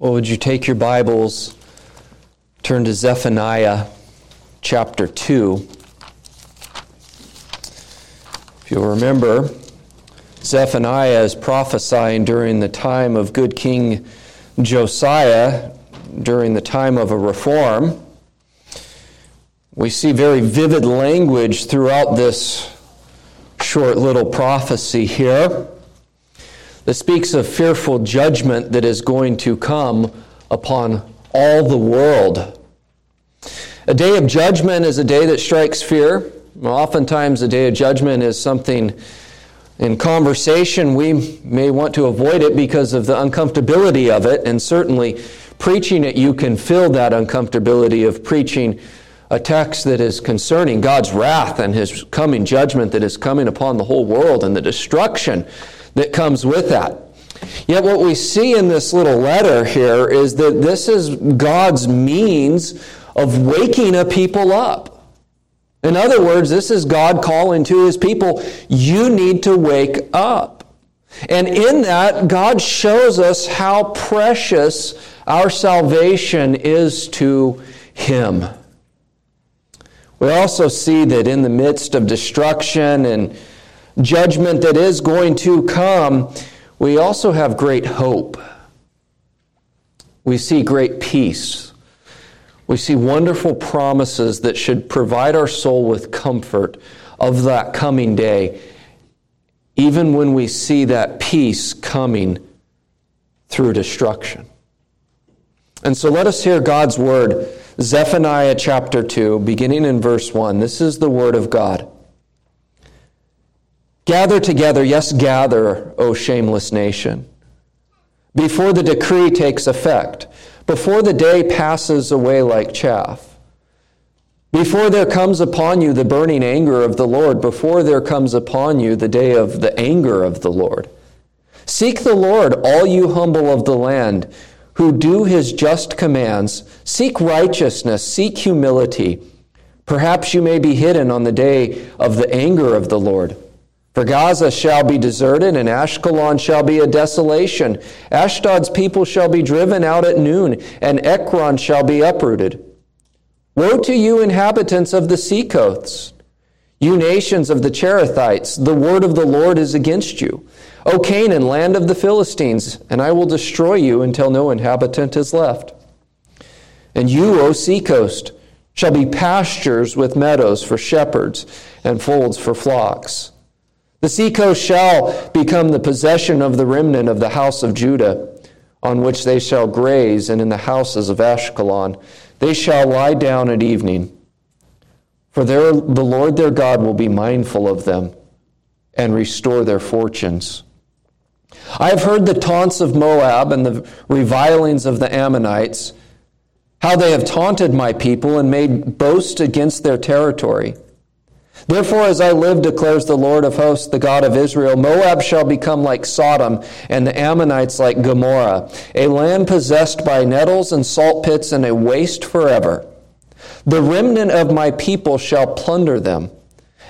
Well, would you take your Bibles, turn to Zephaniah chapter 2. If you'll remember, Zephaniah is prophesying during the time of good King Josiah, during the time of a reform. We see very vivid language throughout this short little prophecy here that speaks of fearful judgment that is going to come upon all the world. A day of judgment is a day that strikes fear. Oftentimes, a day of judgment is something in conversation we may want to avoid it because of the uncomfortability of it, and certainly preaching it, you can feel that uncomfortability of preaching a text that is concerning God's wrath and his coming judgment that is coming upon the whole world and the destruction that comes with that. Yet, what we see in this little letter here is that this is God's means of waking a people up. In other words, this is God calling to his people, you need to wake up. And in that, God shows us how precious our salvation is to him. We also see that in the midst of destruction and judgment that is going to come, we also have great hope. We see great peace. We see wonderful promises that should provide our soul with comfort of that coming day, even when we see that peace coming through destruction. And so let us hear God's word Zephaniah chapter 2, beginning in verse 1. This is the word of God. Gather together, yes, gather, O shameless nation, before the decree takes effect, before the day passes away like chaff, before there comes upon you the burning anger of the Lord, before there comes upon you the day of the anger of the Lord. Seek the Lord, all you humble of the land who do his just commands, seek righteousness, seek humility. Perhaps you may be hidden on the day of the anger of the Lord. For Gaza shall be deserted, and Ashkelon shall be a desolation. Ashdod's people shall be driven out at noon, and Ekron shall be uprooted. Woe to you, inhabitants of the seacoasts! You nations of the Cherethites, the word of the Lord is against you. O Canaan, land of the Philistines, and I will destroy you until no inhabitant is left. And you, O seacoast, shall be pastures with meadows for shepherds and folds for flocks. The seacoast shall become the possession of the remnant of the house of Judah, on which they shall graze, and in the houses of Ashkelon they shall lie down at evening. For there the Lord their God will be mindful of them and restore their fortunes. I have heard the taunts of Moab and the revilings of the Ammonites, how they have taunted my people and made boast against their territory. Therefore, as I live, declares the Lord of hosts, the God of Israel, Moab shall become like Sodom, and the Ammonites like Gomorrah, a land possessed by nettles and salt pits, and a waste forever. The remnant of my people shall plunder them,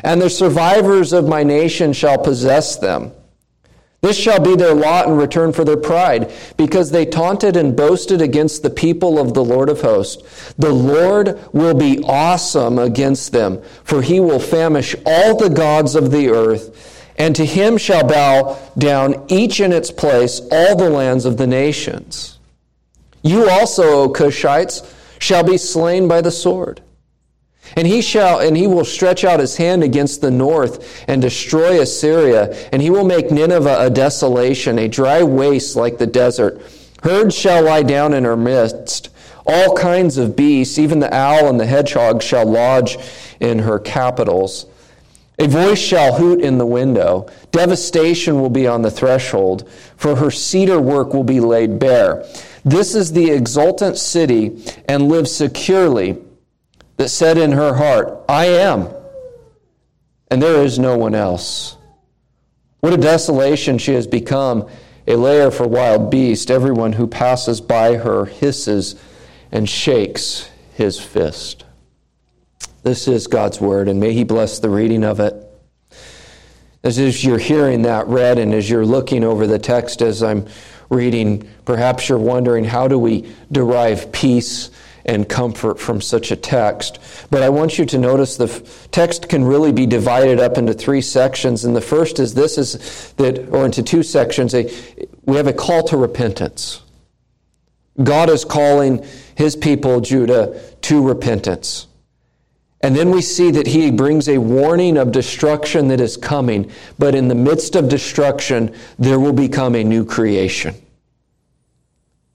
and the survivors of my nation shall possess them. This shall be their lot in return for their pride, because they taunted and boasted against the people of the Lord of hosts. The Lord will be awesome against them, for he will famish all the gods of the earth, and to him shall bow down each in its place all the lands of the nations. You also, O Cushites, shall be slain by the sword. And he shall, and he will stretch out his hand against the north and destroy Assyria, and he will make Nineveh a desolation, a dry waste like the desert. Herds shall lie down in her midst. All kinds of beasts, even the owl and the hedgehog, shall lodge in her capitals. A voice shall hoot in the window. Devastation will be on the threshold, for her cedar work will be laid bare. This is the exultant city, and lives securely that said in her heart, I am, and there is no one else. What a desolation she has become, a lair for wild beasts. Everyone who passes by her hisses and shakes his fist. This is God's word, and may He bless the reading of it. As you're hearing that read, and as you're looking over the text as I'm reading, perhaps you're wondering how do we derive peace and comfort from such a text. But I want you to notice the text can really be divided up into three sections. And the first is this is that, or into two sections, a, we have a call to repentance. God is calling his people, Judah, to repentance. And then we see that he brings a warning of destruction that is coming. But in the midst of destruction, there will become a new creation.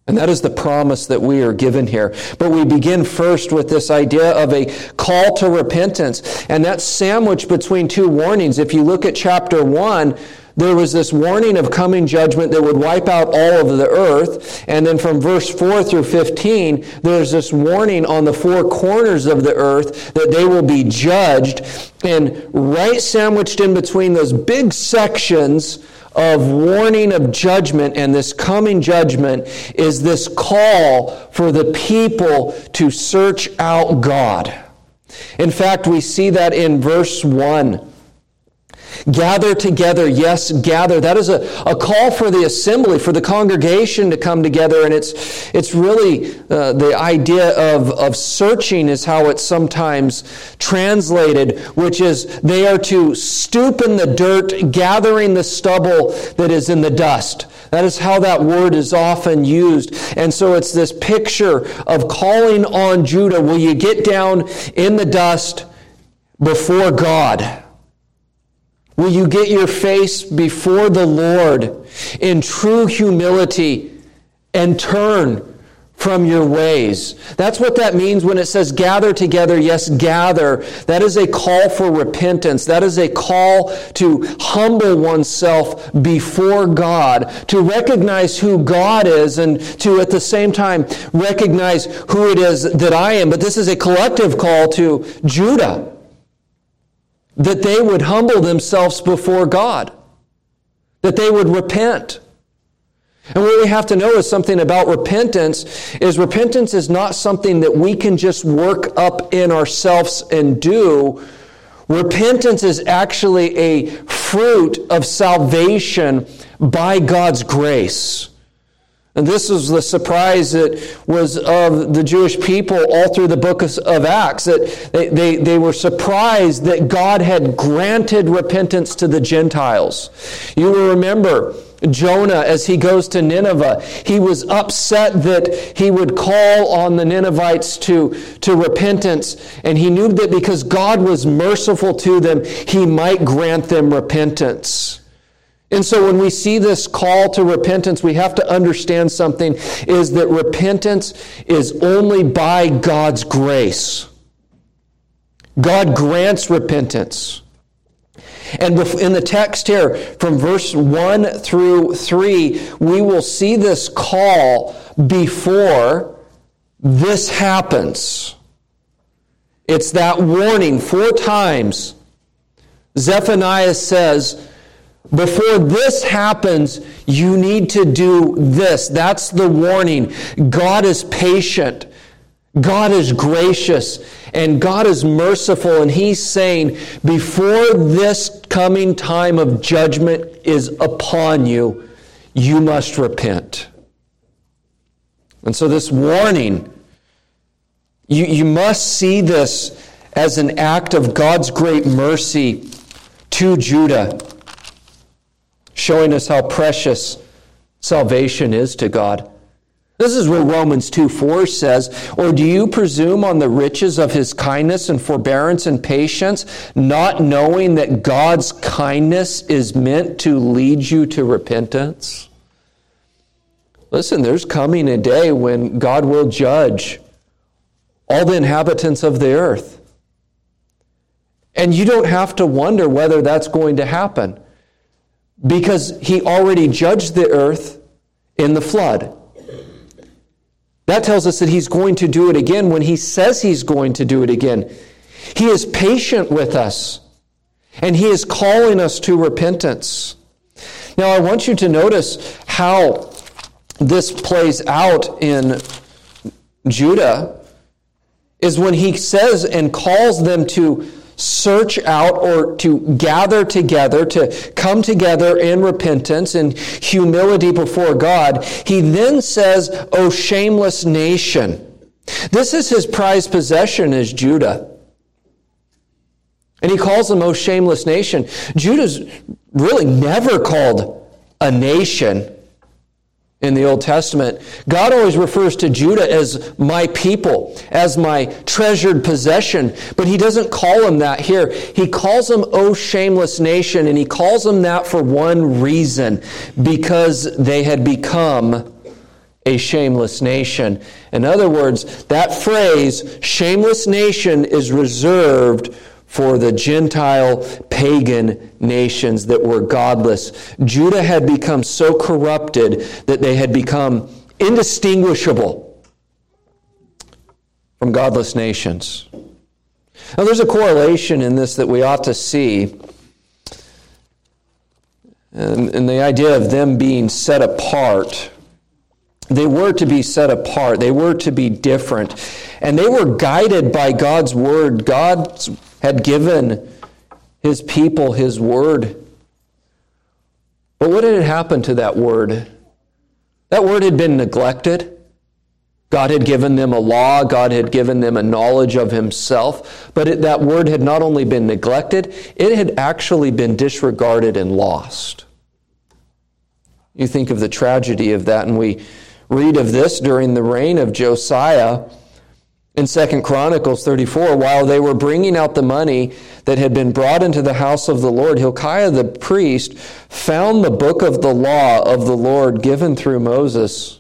And that is the promise that we are given here. But we begin first with this idea of a call to repentance. And that's sandwiched between two warnings. If you look at chapter 1, there was this warning of coming judgment that would wipe out all of the earth. And then from verse 4 through 15, there's this warning on the four corners of the earth that they will be judged. And right sandwiched in between those big sections, of warning of judgment and this coming judgment is this call for the people to search out God. In fact, we see that in verse 1. Gather together, yes, gather. That is a, a call for the assembly, for the congregation to come together. And it's, it's really uh, the idea of, of searching, is how it's sometimes translated, which is they are to stoop in the dirt, gathering the stubble that is in the dust. That is how that word is often used. And so it's this picture of calling on Judah. Will you get down in the dust before God? Will you get your face before the Lord in true humility and turn from your ways? That's what that means when it says gather together. Yes, gather. That is a call for repentance. That is a call to humble oneself before God, to recognize who God is, and to at the same time recognize who it is that I am. But this is a collective call to Judah that they would humble themselves before God, that they would repent. And what we have to know is something about repentance is repentance is not something that we can just work up in ourselves and do. Repentance is actually a fruit of salvation by God's grace. And this was the surprise that was of the Jewish people all through the book of Acts, that they, they, they were surprised that God had granted repentance to the Gentiles. You will remember Jonah as he goes to Nineveh. He was upset that he would call on the Ninevites to, to repentance, and he knew that because God was merciful to them, he might grant them repentance. And so when we see this call to repentance, we have to understand something is that repentance is only by God's grace. God grants repentance. And in the text here, from verse 1 through 3, we will see this call before this happens. It's that warning four times. Zephaniah says, before this happens, you need to do this. That's the warning. God is patient. God is gracious and God is merciful. And He's saying, before this coming time of judgment is upon you, you must repent. And so, this warning, you, you must see this as an act of God's great mercy to Judah showing us how precious salvation is to God. This is what Romans 2 4 says. Or do you presume on the riches of his kindness and forbearance and patience, not knowing that God's kindness is meant to lead you to repentance? Listen, there's coming a day when God will judge all the inhabitants of the earth. And you don't have to wonder whether that's going to happen because he already judged the earth in the flood. That tells us that he's going to do it again when he says he's going to do it again. He is patient with us, and he is calling us to repentance. Now, I want you to notice how this plays out in Judah is when he says and calls them to search out or to gather together, to come together in repentance and humility before God, he then says, O shameless nation. This is his prized possession as Judah. And he calls them, O shameless nation. Judah's really never called a nation in the Old Testament. God always refers to Judah as my people, as my treasured possession, but he doesn't call them that here. He calls them, O oh, shameless nation, and he calls them that for one reason because they had become a shameless nation. In other words, that phrase, shameless nation, is reserved for the Gentile pagan nations that were godless. Judah had become so corrupted that they had become indistinguishable from godless nations. Now, there's a correlation in this that we ought to see. And, and the idea of them being set apart they were to be set apart. They were to be different. And they were guided by God's word. God had given his people his word. But what had happened to that word? That word had been neglected. God had given them a law, God had given them a knowledge of Himself, but it, that word had not only been neglected, it had actually been disregarded and lost. You think of the tragedy of that, and we read of this during the reign of Josiah in 2 Chronicles 34. While they were bringing out the money that had been brought into the house of the Lord, Hilkiah the priest found the book of the law of the Lord given through Moses.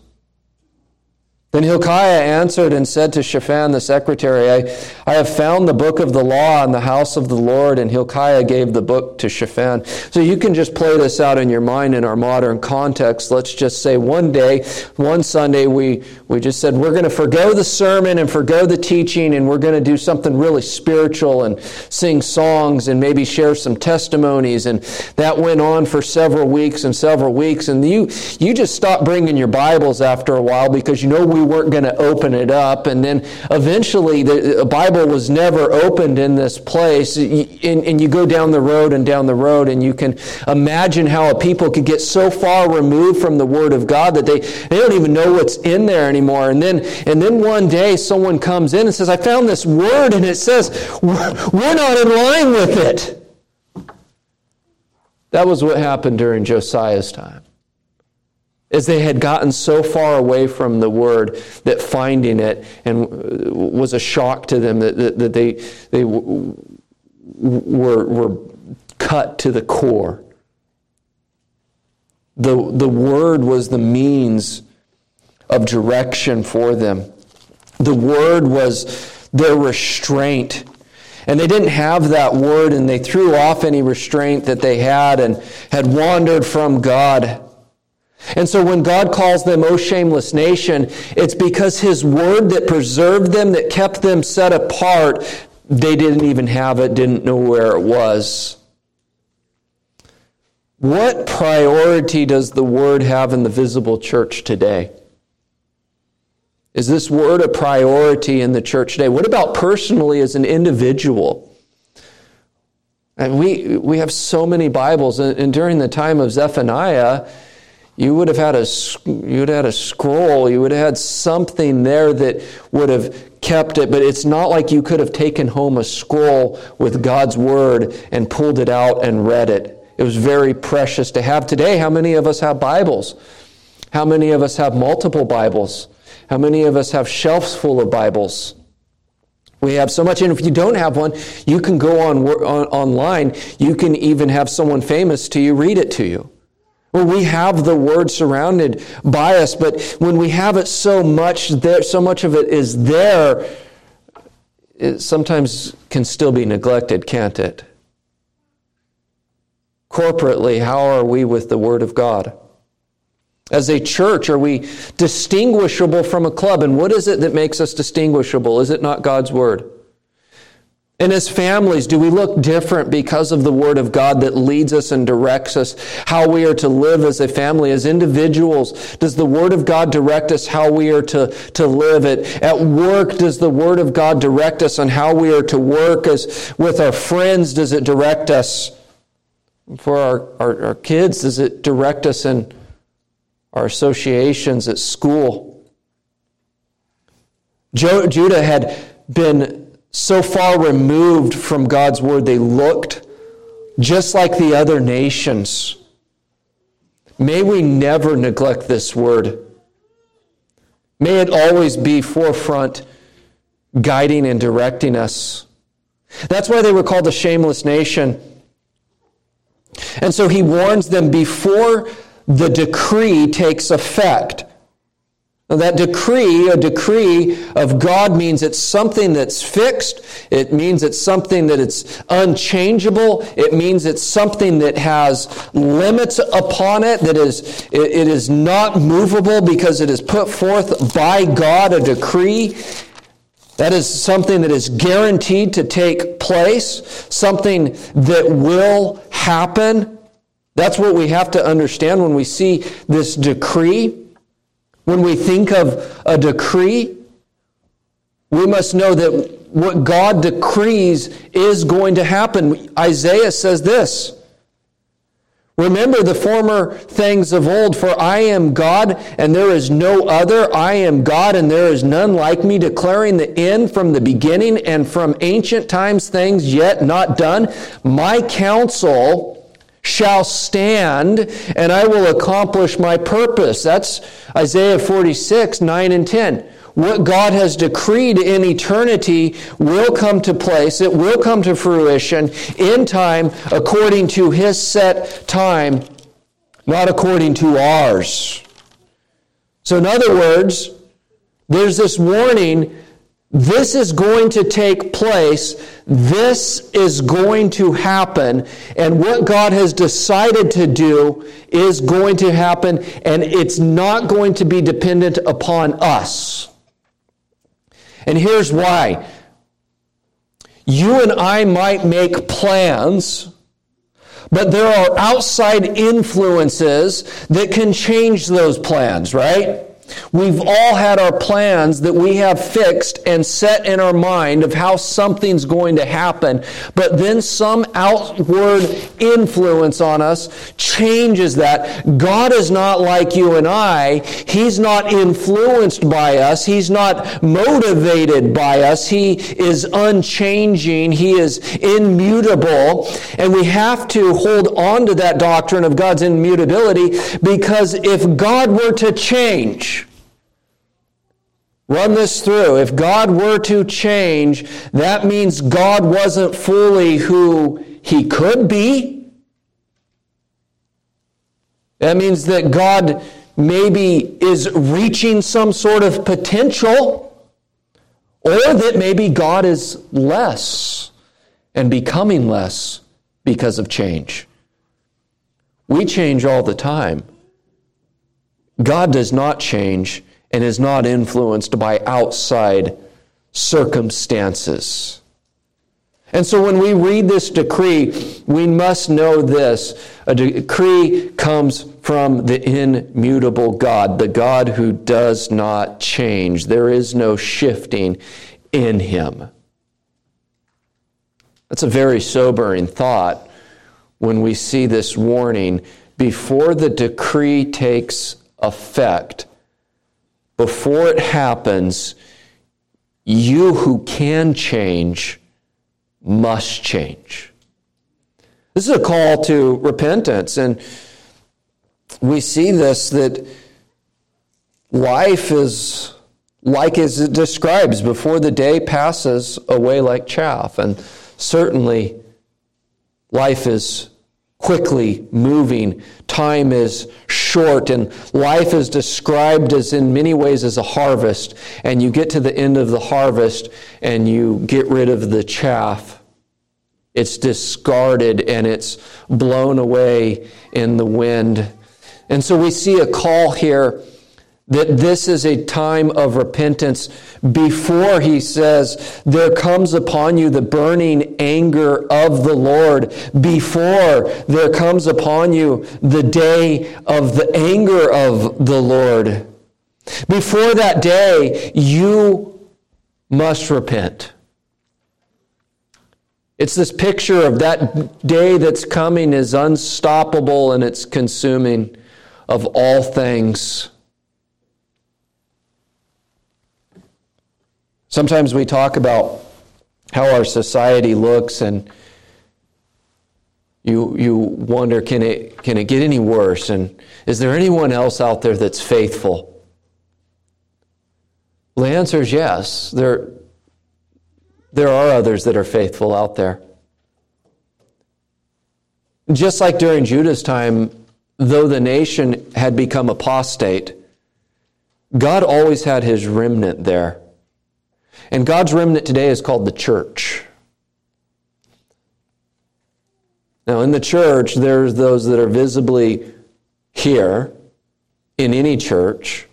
Then Hilkiah answered and said to Shaphan the secretary, I, I have found the book of the law in the house of the Lord. And Hilkiah gave the book to Shaphan. So you can just play this out in your mind in our modern context. Let's just say one day, one Sunday, we, we just said, we're going to forego the sermon and forego the teaching, and we're going to do something really spiritual and sing songs and maybe share some testimonies. And that went on for several weeks and several weeks. And you, you just stopped bringing your Bibles after a while because you know we weren't going to open it up. And then eventually the Bible was never opened in this place. And, and you go down the road and down the road, and you can imagine how a people could get so far removed from the Word of God that they, they don't even know what's in there anymore. And then, and then one day someone comes in and says, I found this word, and it says, we're not in line with it. That was what happened during Josiah's time as they had gotten so far away from the word that finding it and was a shock to them that, that, that they, they were, were cut to the core. The, the word was the means of direction for them. The word was their restraint. And they didn't have that word, and they threw off any restraint that they had and had wandered from God. And so when God calls them, O shameless nation, it's because His word that preserved them, that kept them set apart, they didn't even have it, didn't know where it was. What priority does the word have in the visible church today? Is this word a priority in the church today? What about personally as an individual? And we, we have so many Bibles, and during the time of Zephaniah, you would have had a you would have had a scroll. You would have had something there that would have kept it. But it's not like you could have taken home a scroll with god's word and pulled it out and read it. It was very precious to have. Today how many of us have bibles? How many of us have multiple bibles? How many of us have shelves full of bibles? We have so much, and if you don't have one, you can go on, on online. You can even have someone famous to you read it to you. Well, we have the word surrounded by us, but when we have it so much there, so much of it is there, it sometimes can still be neglected, can't it? Corporately, how are we with the Word of God? As a church, are we distinguishable from a club? And what is it that makes us distinguishable? Is it not God's Word? And as families, do we look different because of the Word of God that leads us and directs us how we are to live as a family? As individuals, does the Word of God direct us how we are to, to live? At, at work, does the Word of God direct us on how we are to work? As with our friends, does it direct us? For our, our, our kids, does it direct us in our associations at school? Judah had been so far removed from God's word, they looked just like the other nations. May we never neglect this word. May it always be forefront, guiding and directing us. That's why they were called the shameless nation. And so he warns them before the decree takes effect. That decree, a decree of God, means it's something that's fixed. It means it's something that it's unchangeable. It means it's something that has limits upon it, that is, it is not movable because it is put forth by God, a decree. That is something that is guaranteed to take place, something that will happen. That's what we have to understand when we see this decree. When we think of a decree, we must know that what God decrees is going to happen. Isaiah says this Remember the former things of old, for I am God and there is no other. I am God and there is none like me, declaring the end from the beginning and from ancient times things yet not done. My counsel shall stand and I will accomplish my purpose. That's Isaiah 46, 9 and 10. What God has decreed in eternity will come to place. It will come to fruition in time according to His set time, not according to ours. So, in other words, there's this warning this is going to take place. This is going to happen. And what God has decided to do is going to happen, and it's not going to be dependent upon us. And here's why. You and I might make plans, but there are outside influences that can change those plans, right? We've all had our plans that we have fixed and set in our mind of how something's going to happen, but then some outward influence on us changes that. God is not like you and I. He's not influenced by us. He's not motivated by us. He is unchanging. He is immutable. And we have to hold on to that doctrine of God's immutability because if God were to change, Run this through. If God were to change, that means God wasn't fully who he could be. That means that God maybe is reaching some sort of potential, or that maybe God is less and becoming less because of change. We change all the time. God does not change and is not influenced by outside circumstances. And so when we read this decree, we must know this. A decree comes from the immutable God, the God who does not change. There is no shifting in him. That's a very sobering thought when we see this warning before the decree takes effect before it happens, you who can change must change. This is a call to repentance, and we see this that life is like as it describes before the day passes away like chaff, and certainly life is quickly moving. Time is short, and life is described as, in many ways, as a harvest. And you get to the end of the harvest and you get rid of the chaff. It's discarded and it's blown away in the wind. And so we see a call here that this is a time of repentance before he says, There comes upon you the burning anger of the Lord, before there comes upon you the day of the anger of the Lord. Before that day, you must repent. It's this picture of that day that's coming is unstoppable and it's consuming of all things. Sometimes we talk about how our society looks and you, you wonder can it, can it get any worse? And is there anyone else out there that's faithful? Well, the answer is yes. There, there are others that are faithful out there. Just like during Judah's time, though the nation had become apostate, God always had his remnant there. And God's remnant today is called the church. Now, in the church, there's those that are visibly here in any church.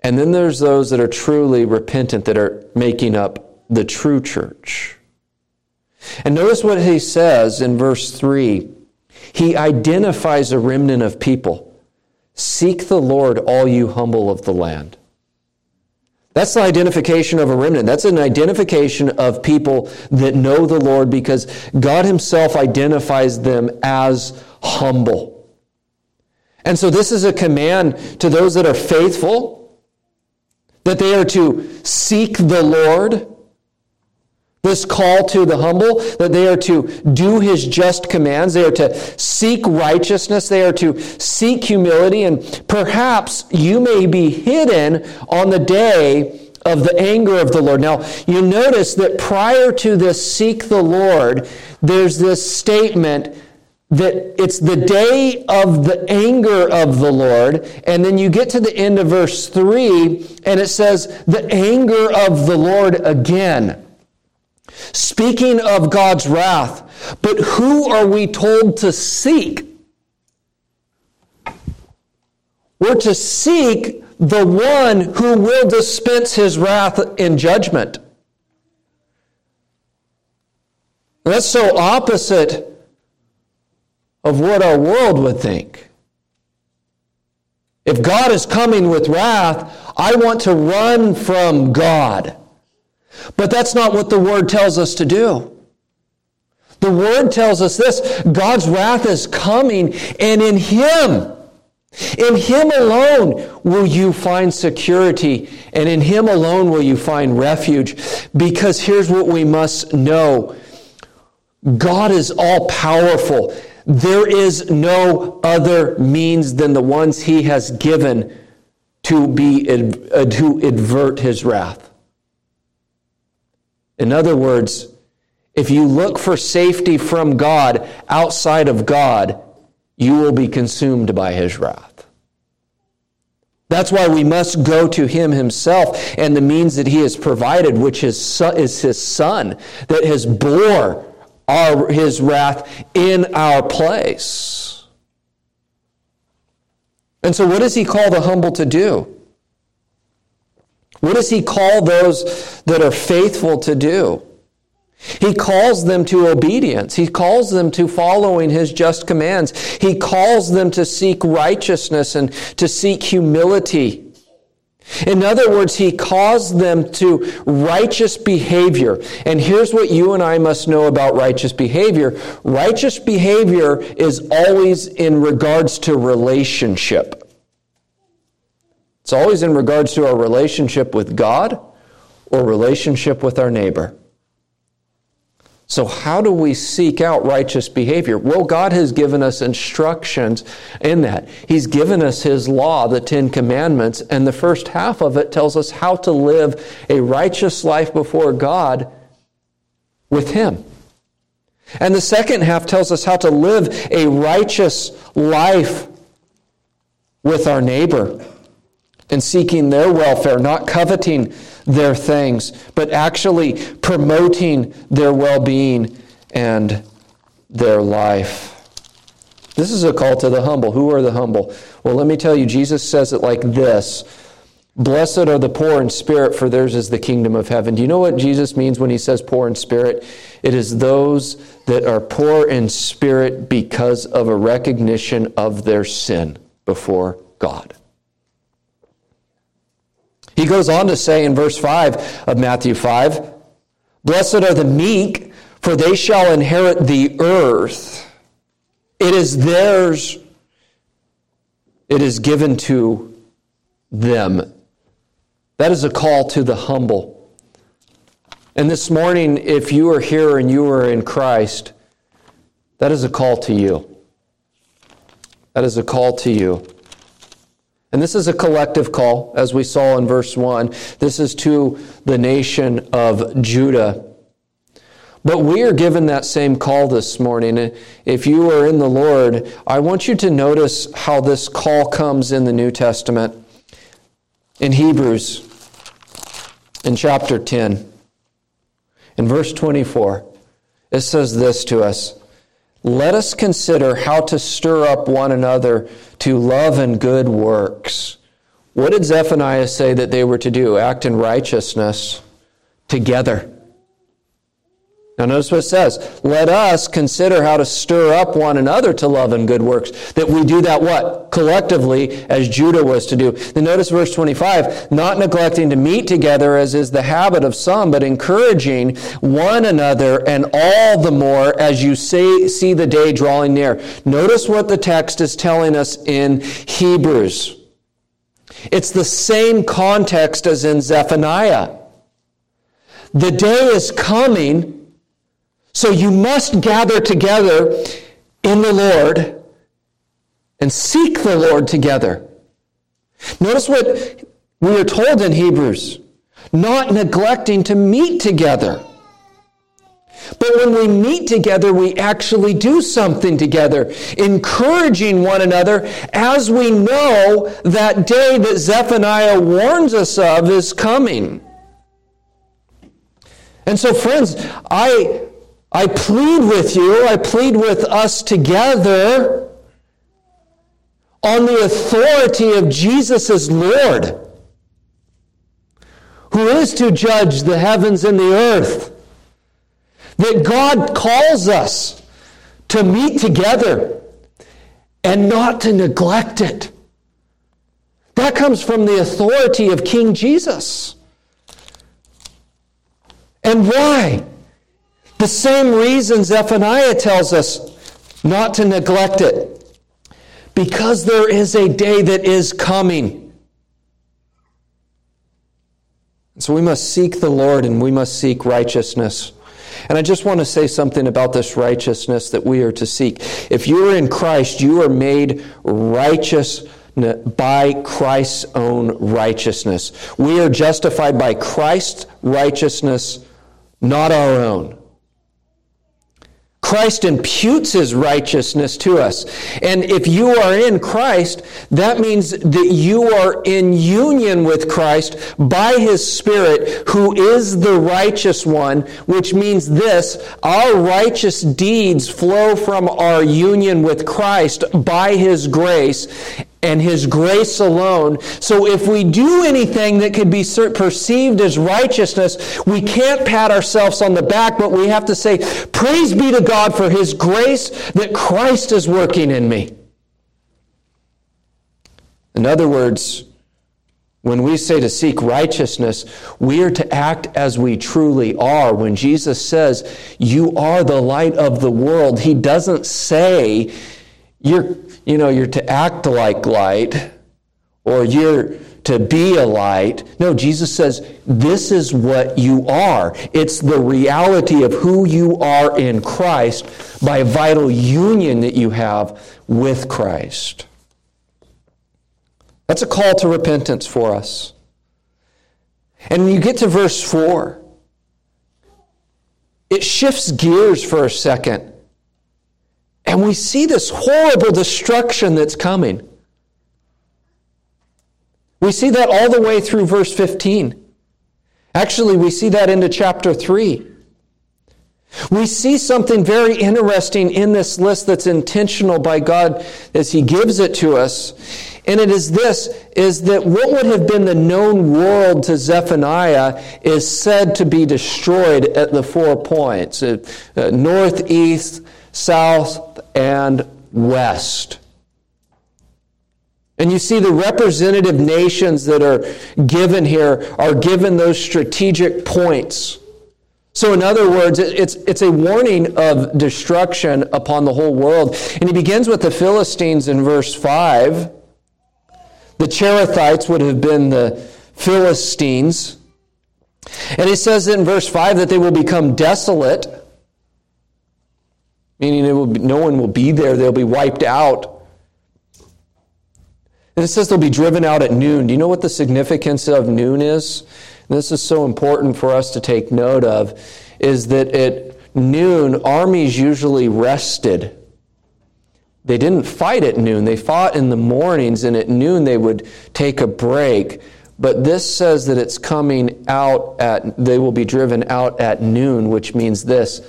And then there's those that are truly repentant that are making up the true church. And notice what he says in verse 3. He identifies a remnant of people. Seek the Lord, all you humble of the land. That's the identification of a remnant. That's an identification of people that know the Lord because God Himself identifies them as humble. And so this is a command to those that are faithful, that they are to seek the Lord. This call to the humble, that they are to do his just commands, they are to seek righteousness, they are to seek humility, and perhaps you may be hidden on the day of the anger of the Lord. Now, you notice that prior to this seek the Lord, there's this statement that it's the day of the anger of the Lord. And then you get to the end of verse 3, and it says, the anger of the Lord again. Speaking of God's wrath, but who are we told to seek? We're to seek the one who will dispense his wrath in judgment. That's so opposite of what our world would think. If God is coming with wrath, I want to run from God. But that's not what the Word tells us to do. The Word tells us this God's wrath is coming, and in Him, in Him alone will you find security, and in Him alone will you find refuge. Because here's what we must know God is all powerful. There is no other means than the ones He has given to, be, uh, to advert His wrath. In other words, if you look for safety from God outside of God, you will be consumed by his wrath. That's why we must go to him himself and the means that he has provided, which is, is his son, that has bore our, his wrath in our place. And so, what does he call the humble to do? What does he call those that are faithful to do? He calls them to obedience. He calls them to following his just commands. He calls them to seek righteousness and to seek humility. In other words, he calls them to righteous behavior. And here's what you and I must know about righteous behavior. Righteous behavior is always in regards to relationship. It's always in regards to our relationship with God or relationship with our neighbor. So, how do we seek out righteous behavior? Well, God has given us instructions in that. He's given us His law, the Ten Commandments, and the first half of it tells us how to live a righteous life before God with Him. And the second half tells us how to live a righteous life with our neighbor and seeking their welfare, not coveting their things, but actually promoting their well being and their life. This is a call to the humble. Who are the humble? Well, let me tell you, Jesus says it like this Blessed are the poor in spirit, for theirs is the kingdom of heaven. Do you know what Jesus means when he says poor in spirit? It is those that are poor in spirit because of a recognition of their sin before God. He goes on to say in verse 5 of Matthew 5 Blessed are the meek, for they shall inherit the earth. It is theirs, it is given to them. That is a call to the humble. And this morning, if you are here and you are in Christ, that is a call to you. That is a call to you. And this is a collective call, as we saw in verse 1. This is to the nation of Judah. But we are given that same call this morning. If you are in the Lord, I want you to notice how this call comes in the New Testament. In Hebrews, in chapter 10, in verse 24, it says this to us Let us consider how to stir up one another to love and good works. What did Zephaniah say that they were to do? Act in righteousness together. Now, notice what it says. Let us consider how to stir up one another to love and good works. That we do that what? Collectively, as Judah was to do. Then notice verse 25. Not neglecting to meet together as is the habit of some, but encouraging one another and all the more as you say, see the day drawing near. Notice what the text is telling us in Hebrews. It's the same context as in Zephaniah. The day is coming so you must gather together in the Lord and seek the Lord together. Notice what we are told in Hebrews not neglecting to meet together. But when we meet together, we actually do something together, encouraging one another as we know that day that Zephaniah warns us of is coming. And so, friends, I I plead with you, I plead with us together on the authority of Jesus as Lord, who is to judge the heavens and the earth, that God calls us to meet together and not to neglect it. That comes from the authority of King Jesus. And why? The same reason Zephaniah tells us not to neglect it. Because there is a day that is coming. So we must seek the Lord and we must seek righteousness. And I just want to say something about this righteousness that we are to seek. If you are in Christ, you are made righteous by Christ's own righteousness. We are justified by Christ's righteousness, not our own. Christ imputes his righteousness to us. And if you are in Christ, that means that you are in union with Christ by his Spirit, who is the righteous one, which means this our righteous deeds flow from our union with Christ by his grace and His grace alone. So if we do anything that could be perceived as righteousness, we can't pat ourselves on the back, but we have to say, Praise be to God for His grace that Christ is working in me. In other words, when we say to seek righteousness, we are to act as we truly are. When Jesus says, You are the light of the world, He doesn't say, You're you know, you're to act like light or you're to be a light. No, Jesus says, this is what you are. It's the reality of who you are in Christ by vital union that you have with Christ. That's a call to repentance for us. And when you get to verse 4, it shifts gears for a second and we see this horrible destruction that's coming. We see that all the way through verse 15. Actually, we see that into chapter 3. We see something very interesting in this list that's intentional by God as He gives it to us. And it is this is that what would have been the known world to Zephaniah is said to be destroyed at the four points uh, uh, north, east, south, and west. And you see, the representative nations that are given here are given those strategic points. So, in other words, it's, it's a warning of destruction upon the whole world. And he begins with the Philistines in verse 5. The Cherethites would have been the Philistines. And he says in verse 5 that they will become desolate, meaning it be, no one will be there, they'll be wiped out. And it says they'll be driven out at noon. Do you know what the significance of noon is? And this is so important for us to take note of, is that at noon, armies usually rested. They didn't fight at noon. They fought in the mornings, and at noon they would take a break. But this says that it's coming out at, they will be driven out at noon, which means this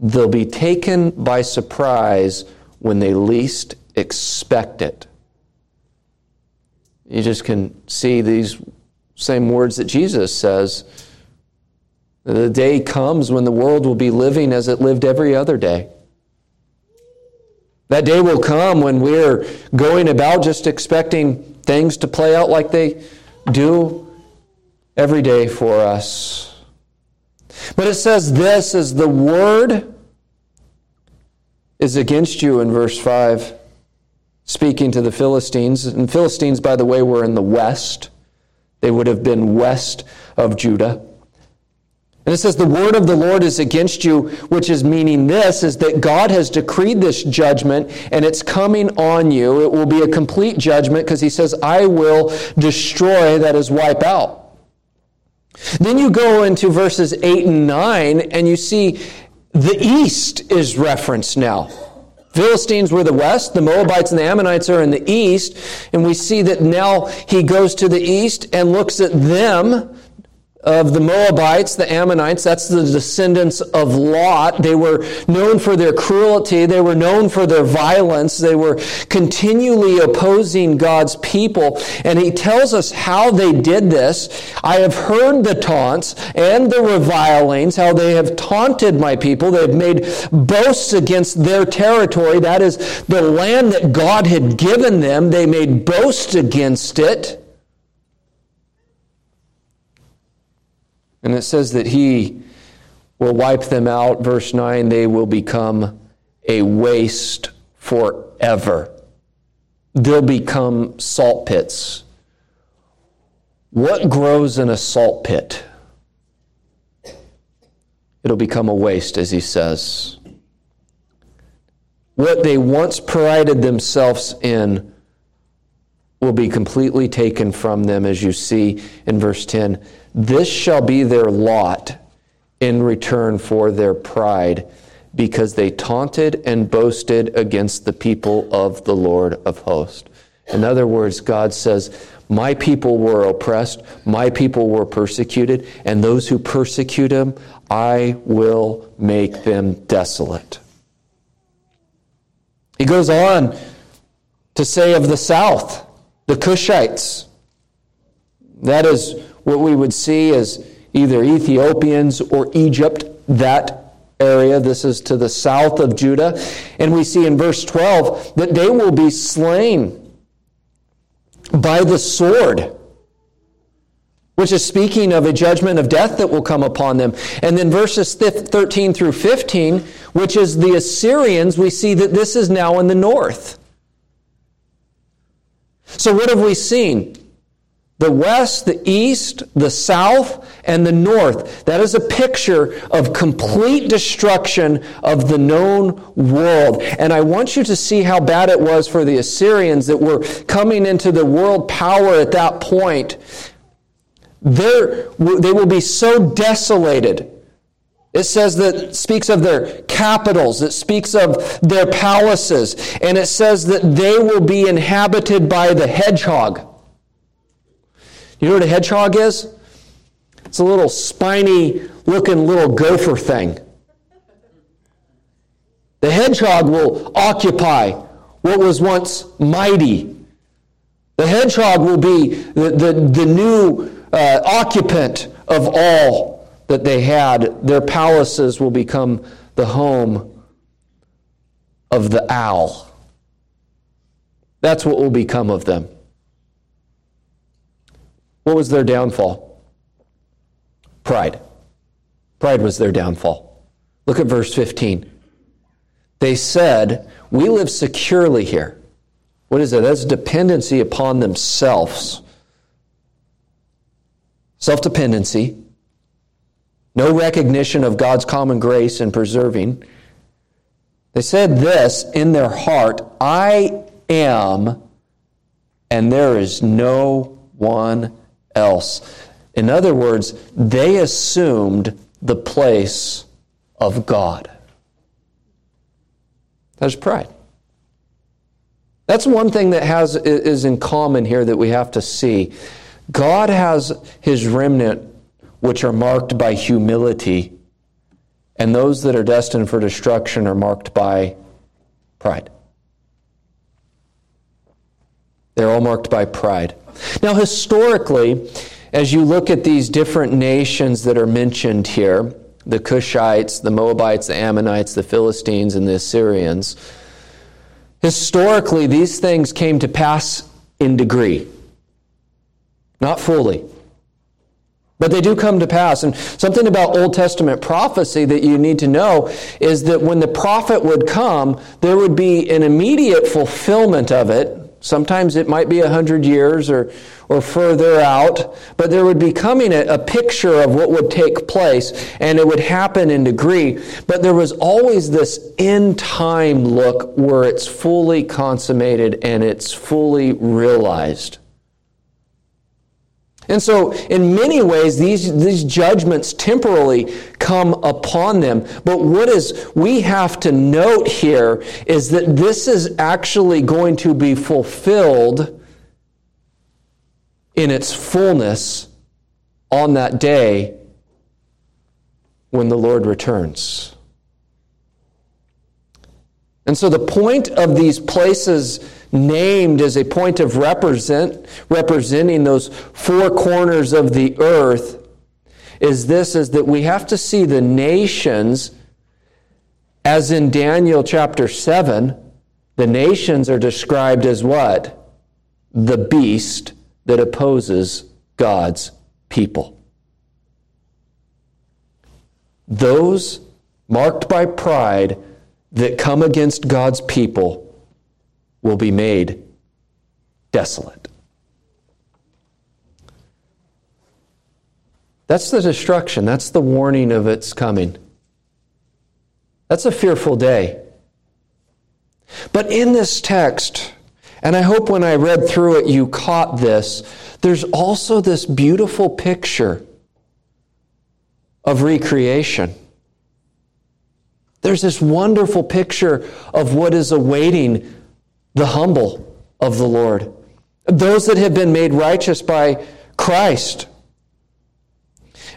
they'll be taken by surprise when they least expect it. You just can see these same words that Jesus says. The day comes when the world will be living as it lived every other day. That day will come when we're going about just expecting things to play out like they do every day for us. But it says this is the word is against you in verse 5 speaking to the Philistines. And Philistines, by the way, were in the west. They would have been west of Judah. And it says, The word of the Lord is against you, which is meaning this is that God has decreed this judgment and it's coming on you. It will be a complete judgment because he says, I will destroy, that is, wipe out. Then you go into verses 8 and 9 and you see the east is referenced now. Philistines were the west, the Moabites and the Ammonites are in the east, and we see that now he goes to the east and looks at them of the Moabites, the Ammonites, that's the descendants of Lot. They were known for their cruelty. They were known for their violence. They were continually opposing God's people. And he tells us how they did this. I have heard the taunts and the revilings, how they have taunted my people. They have made boasts against their territory. That is the land that God had given them. They made boasts against it. And it says that he will wipe them out. Verse 9, they will become a waste forever. They'll become salt pits. What grows in a salt pit? It'll become a waste, as he says. What they once prided themselves in will be completely taken from them, as you see in verse 10. This shall be their lot in return for their pride, because they taunted and boasted against the people of the Lord of hosts. In other words, God says, My people were oppressed, my people were persecuted, and those who persecute them, I will make them desolate. He goes on to say of the south, the Cushites. That is what we would see as either Ethiopians or Egypt, that area. This is to the south of Judah. And we see in verse 12 that they will be slain by the sword, which is speaking of a judgment of death that will come upon them. And then verses 13 through 15, which is the Assyrians, we see that this is now in the north. So, what have we seen? the west, the east, the south, and the north. That is a picture of complete destruction of the known world. And I want you to see how bad it was for the Assyrians that were coming into the world power at that point. They're, they will be so desolated. It says that speaks of their capitals, it speaks of their palaces, and it says that they will be inhabited by the hedgehog. You know what a hedgehog is? It's a little spiny looking little gopher thing. The hedgehog will occupy what was once mighty. The hedgehog will be the, the, the new uh, occupant of all that they had. Their palaces will become the home of the owl. That's what will become of them. What was their downfall? Pride. Pride was their downfall. Look at verse 15. They said, We live securely here. What is that? That's dependency upon themselves. Self dependency. No recognition of God's common grace in preserving. They said this in their heart I am, and there is no one else. In other words, they assumed the place of God. That's pride. That's one thing that has is in common here that we have to see. God has his remnant which are marked by humility, and those that are destined for destruction are marked by pride. They're all marked by pride. Now, historically, as you look at these different nations that are mentioned here the Cushites, the Moabites, the Ammonites, the Philistines, and the Assyrians Historically, these things came to pass in degree, not fully. But they do come to pass. And something about Old Testament prophecy that you need to know is that when the prophet would come, there would be an immediate fulfillment of it Sometimes it might be a hundred years or, or further out, but there would be coming a, a picture of what would take place, and it would happen in degree. But there was always this end time look where it's fully consummated and it's fully realized. And so, in many ways, these, these judgments temporarily come upon them. But what is we have to note here is that this is actually going to be fulfilled in its fullness on that day when the Lord returns. And so, the point of these places named as a point of represent, representing those four corners of the earth is this is that we have to see the nations as in Daniel chapter 7 the nations are described as what? The beast that opposes God's people. Those marked by pride that come against God's people will be made desolate. That's the destruction. That's the warning of its coming. That's a fearful day. But in this text, and I hope when I read through it you caught this, there's also this beautiful picture of recreation. There's this wonderful picture of what is awaiting the humble of the Lord, those that have been made righteous by Christ.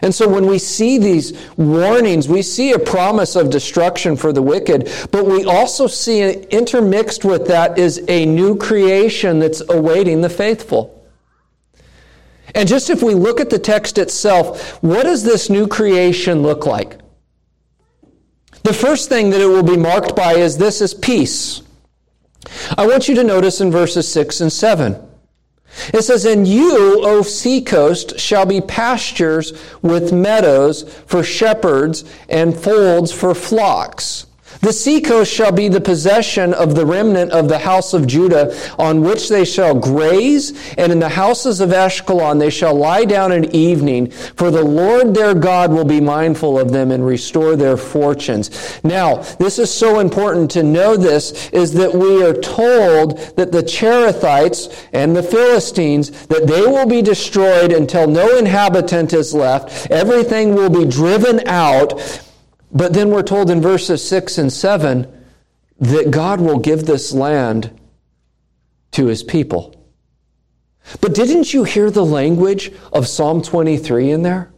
And so when we see these warnings, we see a promise of destruction for the wicked, but we also see intermixed with that is a new creation that's awaiting the faithful. And just if we look at the text itself, what does this new creation look like? The first thing that it will be marked by is this is peace. I want you to notice in verses 6 and 7. It says, And you, O seacoast, shall be pastures with meadows for shepherds and folds for flocks. The seacoast shall be the possession of the remnant of the house of Judah, on which they shall graze, and in the houses of Ashkelon they shall lie down at evening, for the Lord their God will be mindful of them and restore their fortunes. Now, this is so important to know this, is that we are told that the Cherethites and the Philistines, that they will be destroyed until no inhabitant is left. Everything will be driven out but then we're told in verses 6 and 7 that God will give this land to his people. But didn't you hear the language of Psalm 23 in there?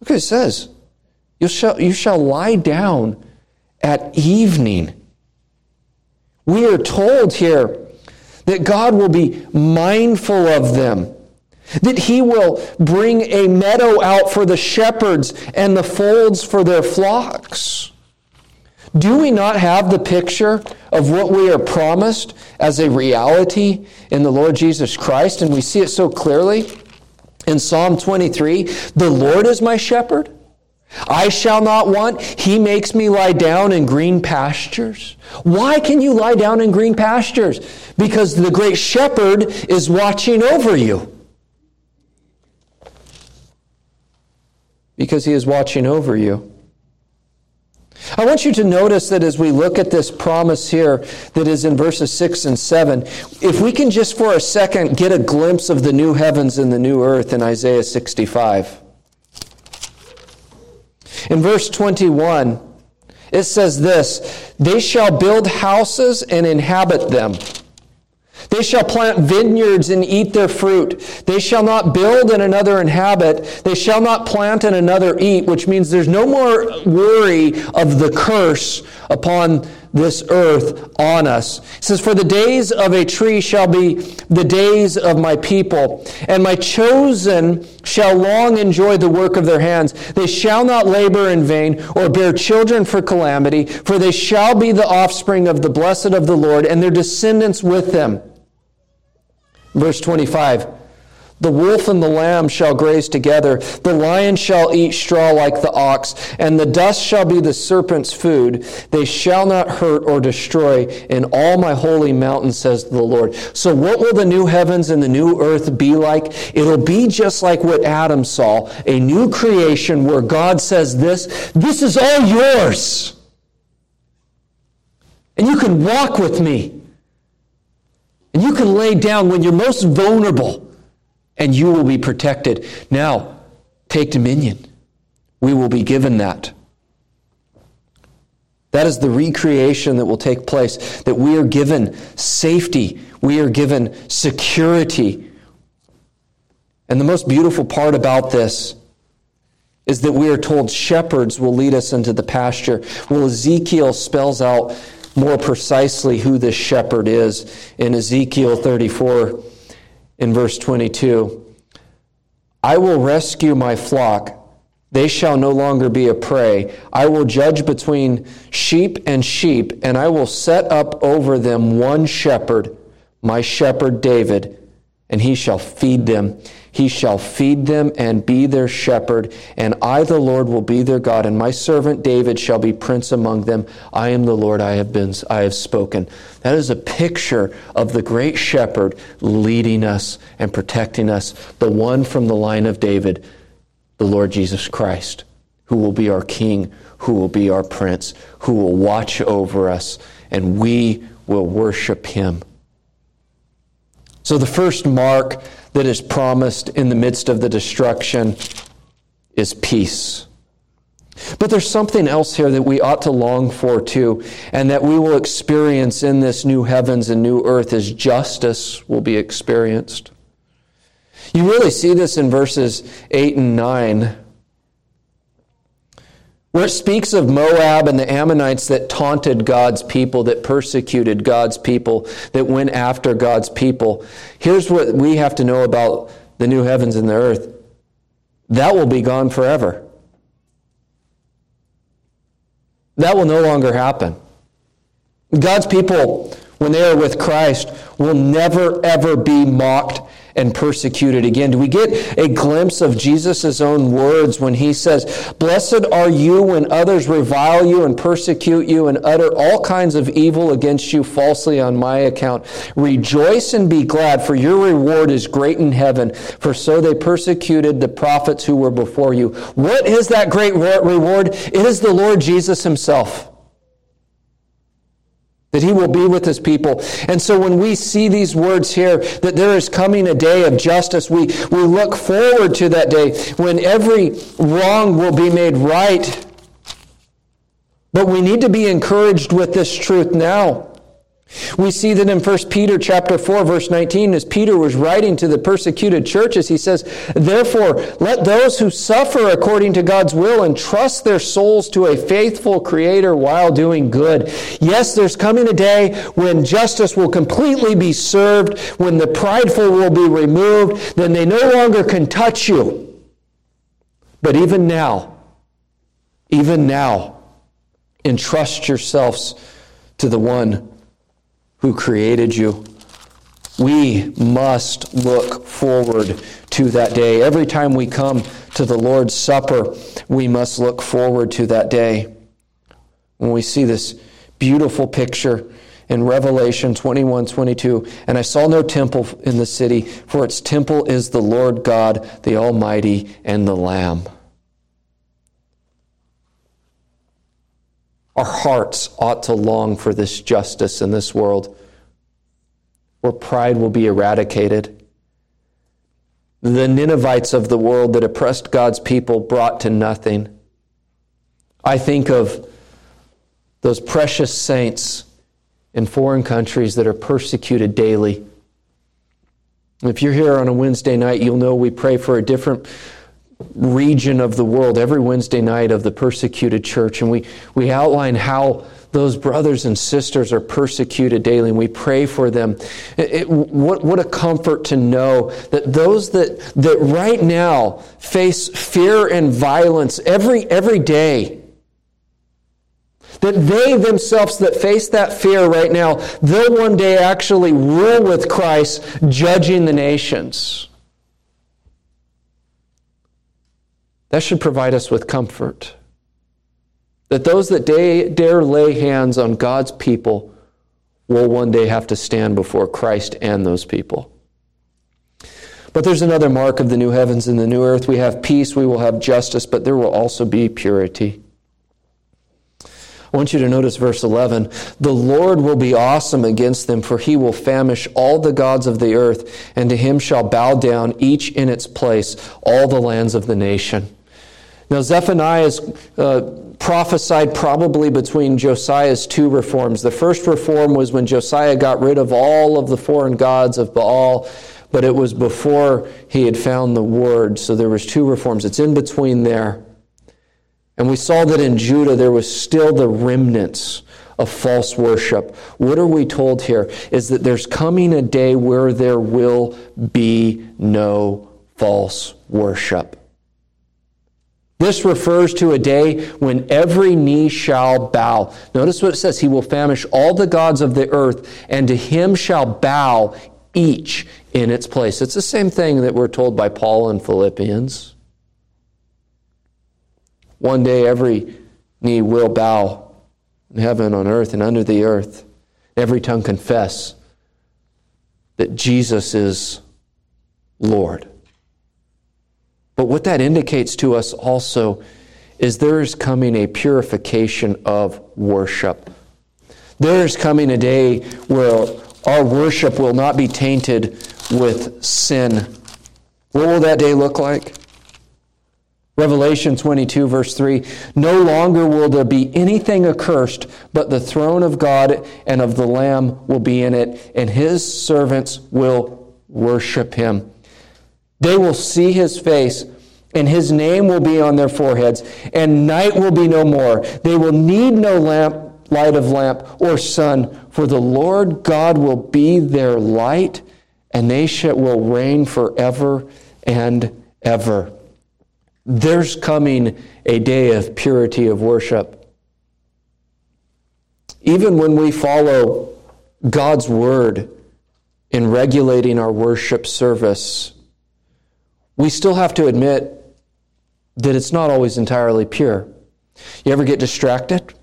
Look what it says. You shall, you shall lie down at evening. We are told here that God will be mindful of them, that He will bring a meadow out for the shepherds and the folds for their flocks. Do we not have the picture of what we are promised as a reality in the Lord Jesus Christ? And we see it so clearly in Psalm 23 The Lord is my shepherd. I shall not want. He makes me lie down in green pastures. Why can you lie down in green pastures? Because the great shepherd is watching over you. Because he is watching over you. I want you to notice that as we look at this promise here that is in verses 6 and 7, if we can just for a second get a glimpse of the new heavens and the new earth in Isaiah 65. In verse 21, it says this They shall build houses and inhabit them. They shall plant vineyards and eat their fruit. They shall not build and another inhabit. They shall not plant and another eat, which means there's no more worry of the curse upon this earth on us. It says, For the days of a tree shall be the days of my people, and my chosen shall long enjoy the work of their hands. They shall not labor in vain or bear children for calamity, for they shall be the offspring of the blessed of the Lord, and their descendants with them. Verse 25 The wolf and the lamb shall graze together, the lion shall eat straw like the ox, and the dust shall be the serpent's food. They shall not hurt or destroy in all my holy mountain, says the Lord. So, what will the new heavens and the new earth be like? It'll be just like what Adam saw a new creation where God says, This, this is all yours. And you can walk with me. And you can lay down when you're most vulnerable, and you will be protected. Now, take dominion. We will be given that. That is the recreation that will take place, that we are given safety, we are given security. And the most beautiful part about this is that we are told shepherds will lead us into the pasture. Well, Ezekiel spells out more precisely who this shepherd is in Ezekiel 34 in verse 22. I will rescue my flock. They shall no longer be a prey. I will judge between sheep and sheep, and I will set up over them one shepherd, my shepherd David, and he shall feed them. He shall feed them and be their shepherd, and I, the Lord, will be their God, and my servant David shall be prince among them. I am the Lord, I have been, I have spoken. That is a picture of the great shepherd leading us and protecting us, the one from the line of David, the Lord Jesus Christ, who will be our king, who will be our prince, who will watch over us, and we will worship him. So the first mark that is promised in the midst of the destruction is peace. But there's something else here that we ought to long for too, and that we will experience in this new heavens and new earth as justice will be experienced. You really see this in verses 8 and 9 where it speaks of Moab and the Ammonites that taunted God's people, that persecuted God's people, that went after God's people. Here's what we have to know about the new heavens and the earth that will be gone forever. That will no longer happen. God's people, when they are with Christ, will never, ever be mocked and persecuted again. Do we get a glimpse of Jesus' own words when he says, Blessed are you when others revile you and persecute you and utter all kinds of evil against you falsely on my account? Rejoice and be glad, for your reward is great in heaven, for so they persecuted the prophets who were before you. What is that great reward? It is the Lord Jesus himself that he will be with his people. And so when we see these words here, that there is coming a day of justice, we, we look forward to that day when every wrong will be made right. But we need to be encouraged with this truth now. We see that in 1 Peter chapter 4 verse 19 as Peter was writing to the persecuted churches he says therefore let those who suffer according to God's will entrust their souls to a faithful creator while doing good. Yes, there's coming a day when justice will completely be served, when the prideful will be removed, then they no longer can touch you. But even now, even now, entrust yourselves to the one who created you. We must look forward to that day. Every time we come to the Lord's Supper, we must look forward to that day. When we see this beautiful picture in Revelation 21 22, and I saw no temple in the city, for its temple is the Lord God, the Almighty, and the Lamb. Our hearts ought to long for this justice in this world where pride will be eradicated. The Ninevites of the world that oppressed God's people brought to nothing. I think of those precious saints in foreign countries that are persecuted daily. If you're here on a Wednesday night, you'll know we pray for a different region of the world every Wednesday night of the persecuted church, and we, we outline how those brothers and sisters are persecuted daily, and we pray for them. It, it, what, what a comfort to know that those that, that right now face fear and violence every, every day, that they themselves that face that fear right now, they'll one day actually rule with Christ, judging the nations. That should provide us with comfort. That those that dare lay hands on God's people will one day have to stand before Christ and those people. But there's another mark of the new heavens and the new earth. We have peace, we will have justice, but there will also be purity. I want you to notice verse 11. The Lord will be awesome against them, for he will famish all the gods of the earth, and to him shall bow down, each in its place, all the lands of the nation. Now, Zephaniah uh, prophesied probably between Josiah's two reforms. The first reform was when Josiah got rid of all of the foreign gods of Baal, but it was before he had found the word. So there was two reforms. It's in between there. And we saw that in Judah there was still the remnants of false worship. What are we told here? Is that there's coming a day where there will be no false worship. This refers to a day when every knee shall bow. Notice what it says He will famish all the gods of the earth, and to him shall bow each in its place. It's the same thing that we're told by Paul in Philippians. One day every knee will bow in heaven, on earth, and under the earth. Every tongue confess that Jesus is Lord. But what that indicates to us also is there is coming a purification of worship. There is coming a day where our worship will not be tainted with sin. What will that day look like? Revelation 22, verse 3 No longer will there be anything accursed, but the throne of God and of the Lamb will be in it, and his servants will worship him. They will see his face, and his name will be on their foreheads, and night will be no more. They will need no lamp, light of lamp or sun, for the Lord God will be their light, and they shall, will reign forever and ever. There's coming a day of purity of worship. Even when we follow God's word in regulating our worship service, we still have to admit that it's not always entirely pure. You ever get distracted?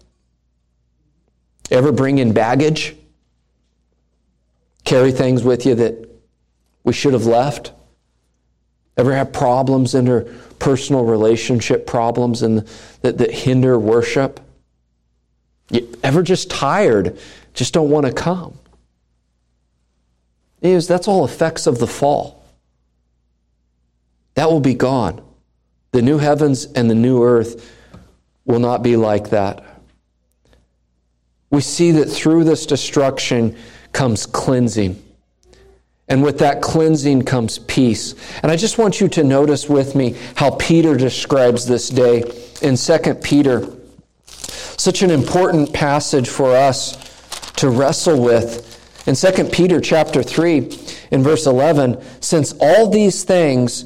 Ever bring in baggage? Carry things with you that we should have left? Ever have problems in personal relationship problems and that, that hinder worship? You ever just tired, just don't want to come? Is that's all effects of the fall. That will be gone. The new heavens and the new earth will not be like that. we see that through this destruction comes cleansing. And with that cleansing comes peace. And I just want you to notice with me how Peter describes this day in 2 Peter. Such an important passage for us to wrestle with. In 2 Peter chapter 3, in verse 11, since all these things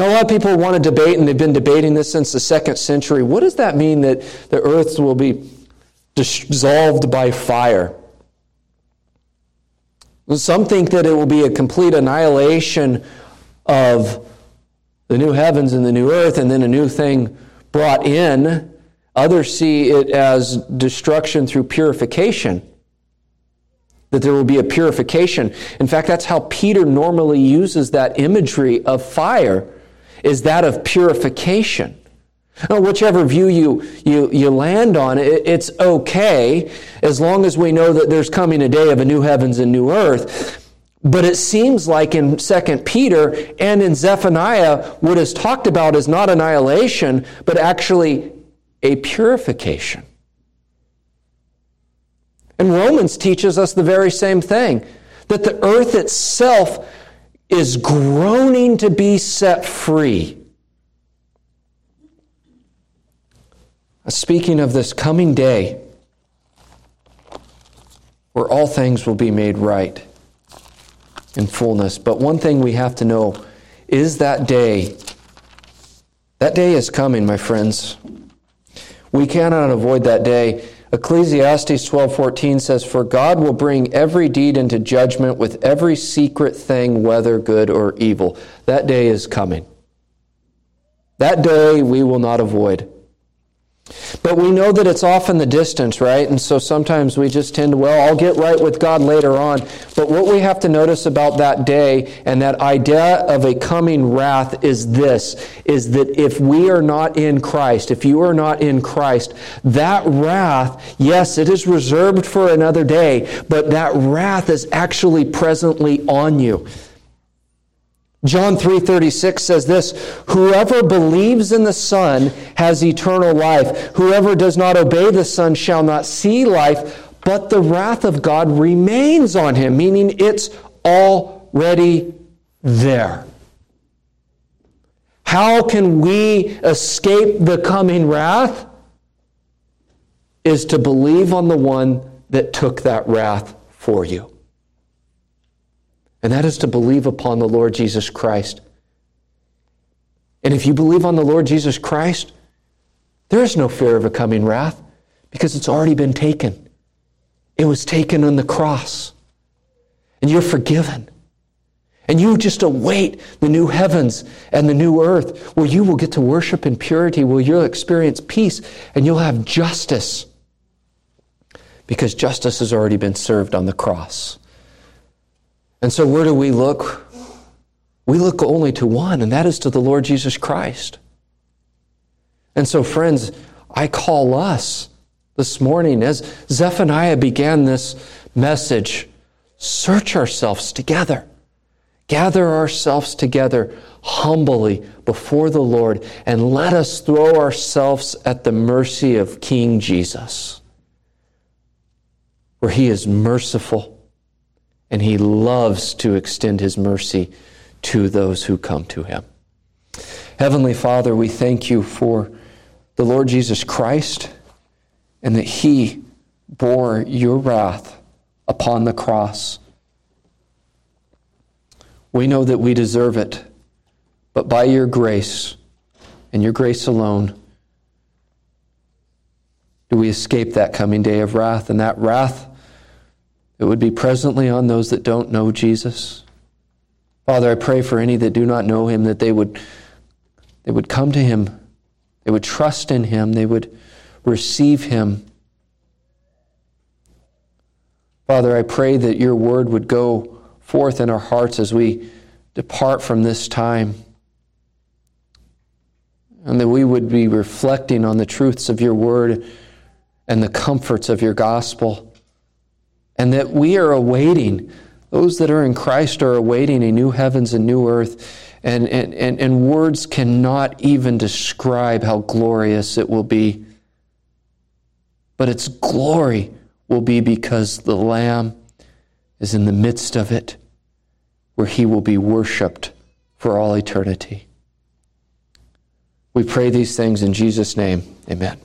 Now, a lot of people want to debate, and they've been debating this since the second century. What does that mean that the earth will be dissolved by fire. Some think that it will be a complete annihilation of the new heavens and the new earth, and then a new thing brought in. Others see it as destruction through purification. That there will be a purification. In fact, that's how Peter normally uses that imagery of fire, is that of purification. Now, whichever view you, you, you land on, it, it's okay as long as we know that there's coming a day of a new heavens and new earth. But it seems like in 2 Peter and in Zephaniah, what is talked about is not annihilation, but actually a purification. And Romans teaches us the very same thing that the earth itself is groaning to be set free. Uh, speaking of this coming day where all things will be made right in fullness. But one thing we have to know is that day. That day is coming, my friends. We cannot avoid that day. Ecclesiastes 12:14 says for God will bring every deed into judgment with every secret thing whether good or evil. That day is coming. That day we will not avoid. But we know that it's off in the distance, right? And so sometimes we just tend to, well, I'll get right with God later on. But what we have to notice about that day and that idea of a coming wrath is this, is that if we are not in Christ, if you are not in Christ, that wrath, yes, it is reserved for another day, but that wrath is actually presently on you. John 3:36 says this, whoever believes in the Son has eternal life. Whoever does not obey the Son shall not see life, but the wrath of God remains on him, meaning it's already there. How can we escape the coming wrath? Is to believe on the one that took that wrath for you and that is to believe upon the Lord Jesus Christ. And if you believe on the Lord Jesus Christ, there is no fear of a coming wrath because it's already been taken. It was taken on the cross. And you're forgiven. And you just await the new heavens and the new earth where you will get to worship in purity, where you'll experience peace and you'll have justice. Because justice has already been served on the cross. And so, where do we look? We look only to one, and that is to the Lord Jesus Christ. And so, friends, I call us this morning as Zephaniah began this message search ourselves together, gather ourselves together humbly before the Lord, and let us throw ourselves at the mercy of King Jesus, where he is merciful and he loves to extend his mercy to those who come to him. Heavenly Father, we thank you for the Lord Jesus Christ and that he bore your wrath upon the cross. We know that we deserve it, but by your grace and your grace alone, do we escape that coming day of wrath. And that wrath it would be presently on those that don't know Jesus. Father, I pray for any that do not know him that they would they would come to him. They would trust in him. They would receive him. Father, I pray that your word would go forth in our hearts as we depart from this time. And that we would be reflecting on the truths of your word and the comforts of your gospel. And that we are awaiting, those that are in Christ are awaiting a new heavens and new earth. And, and, and, and words cannot even describe how glorious it will be. But its glory will be because the Lamb is in the midst of it, where he will be worshiped for all eternity. We pray these things in Jesus' name. Amen.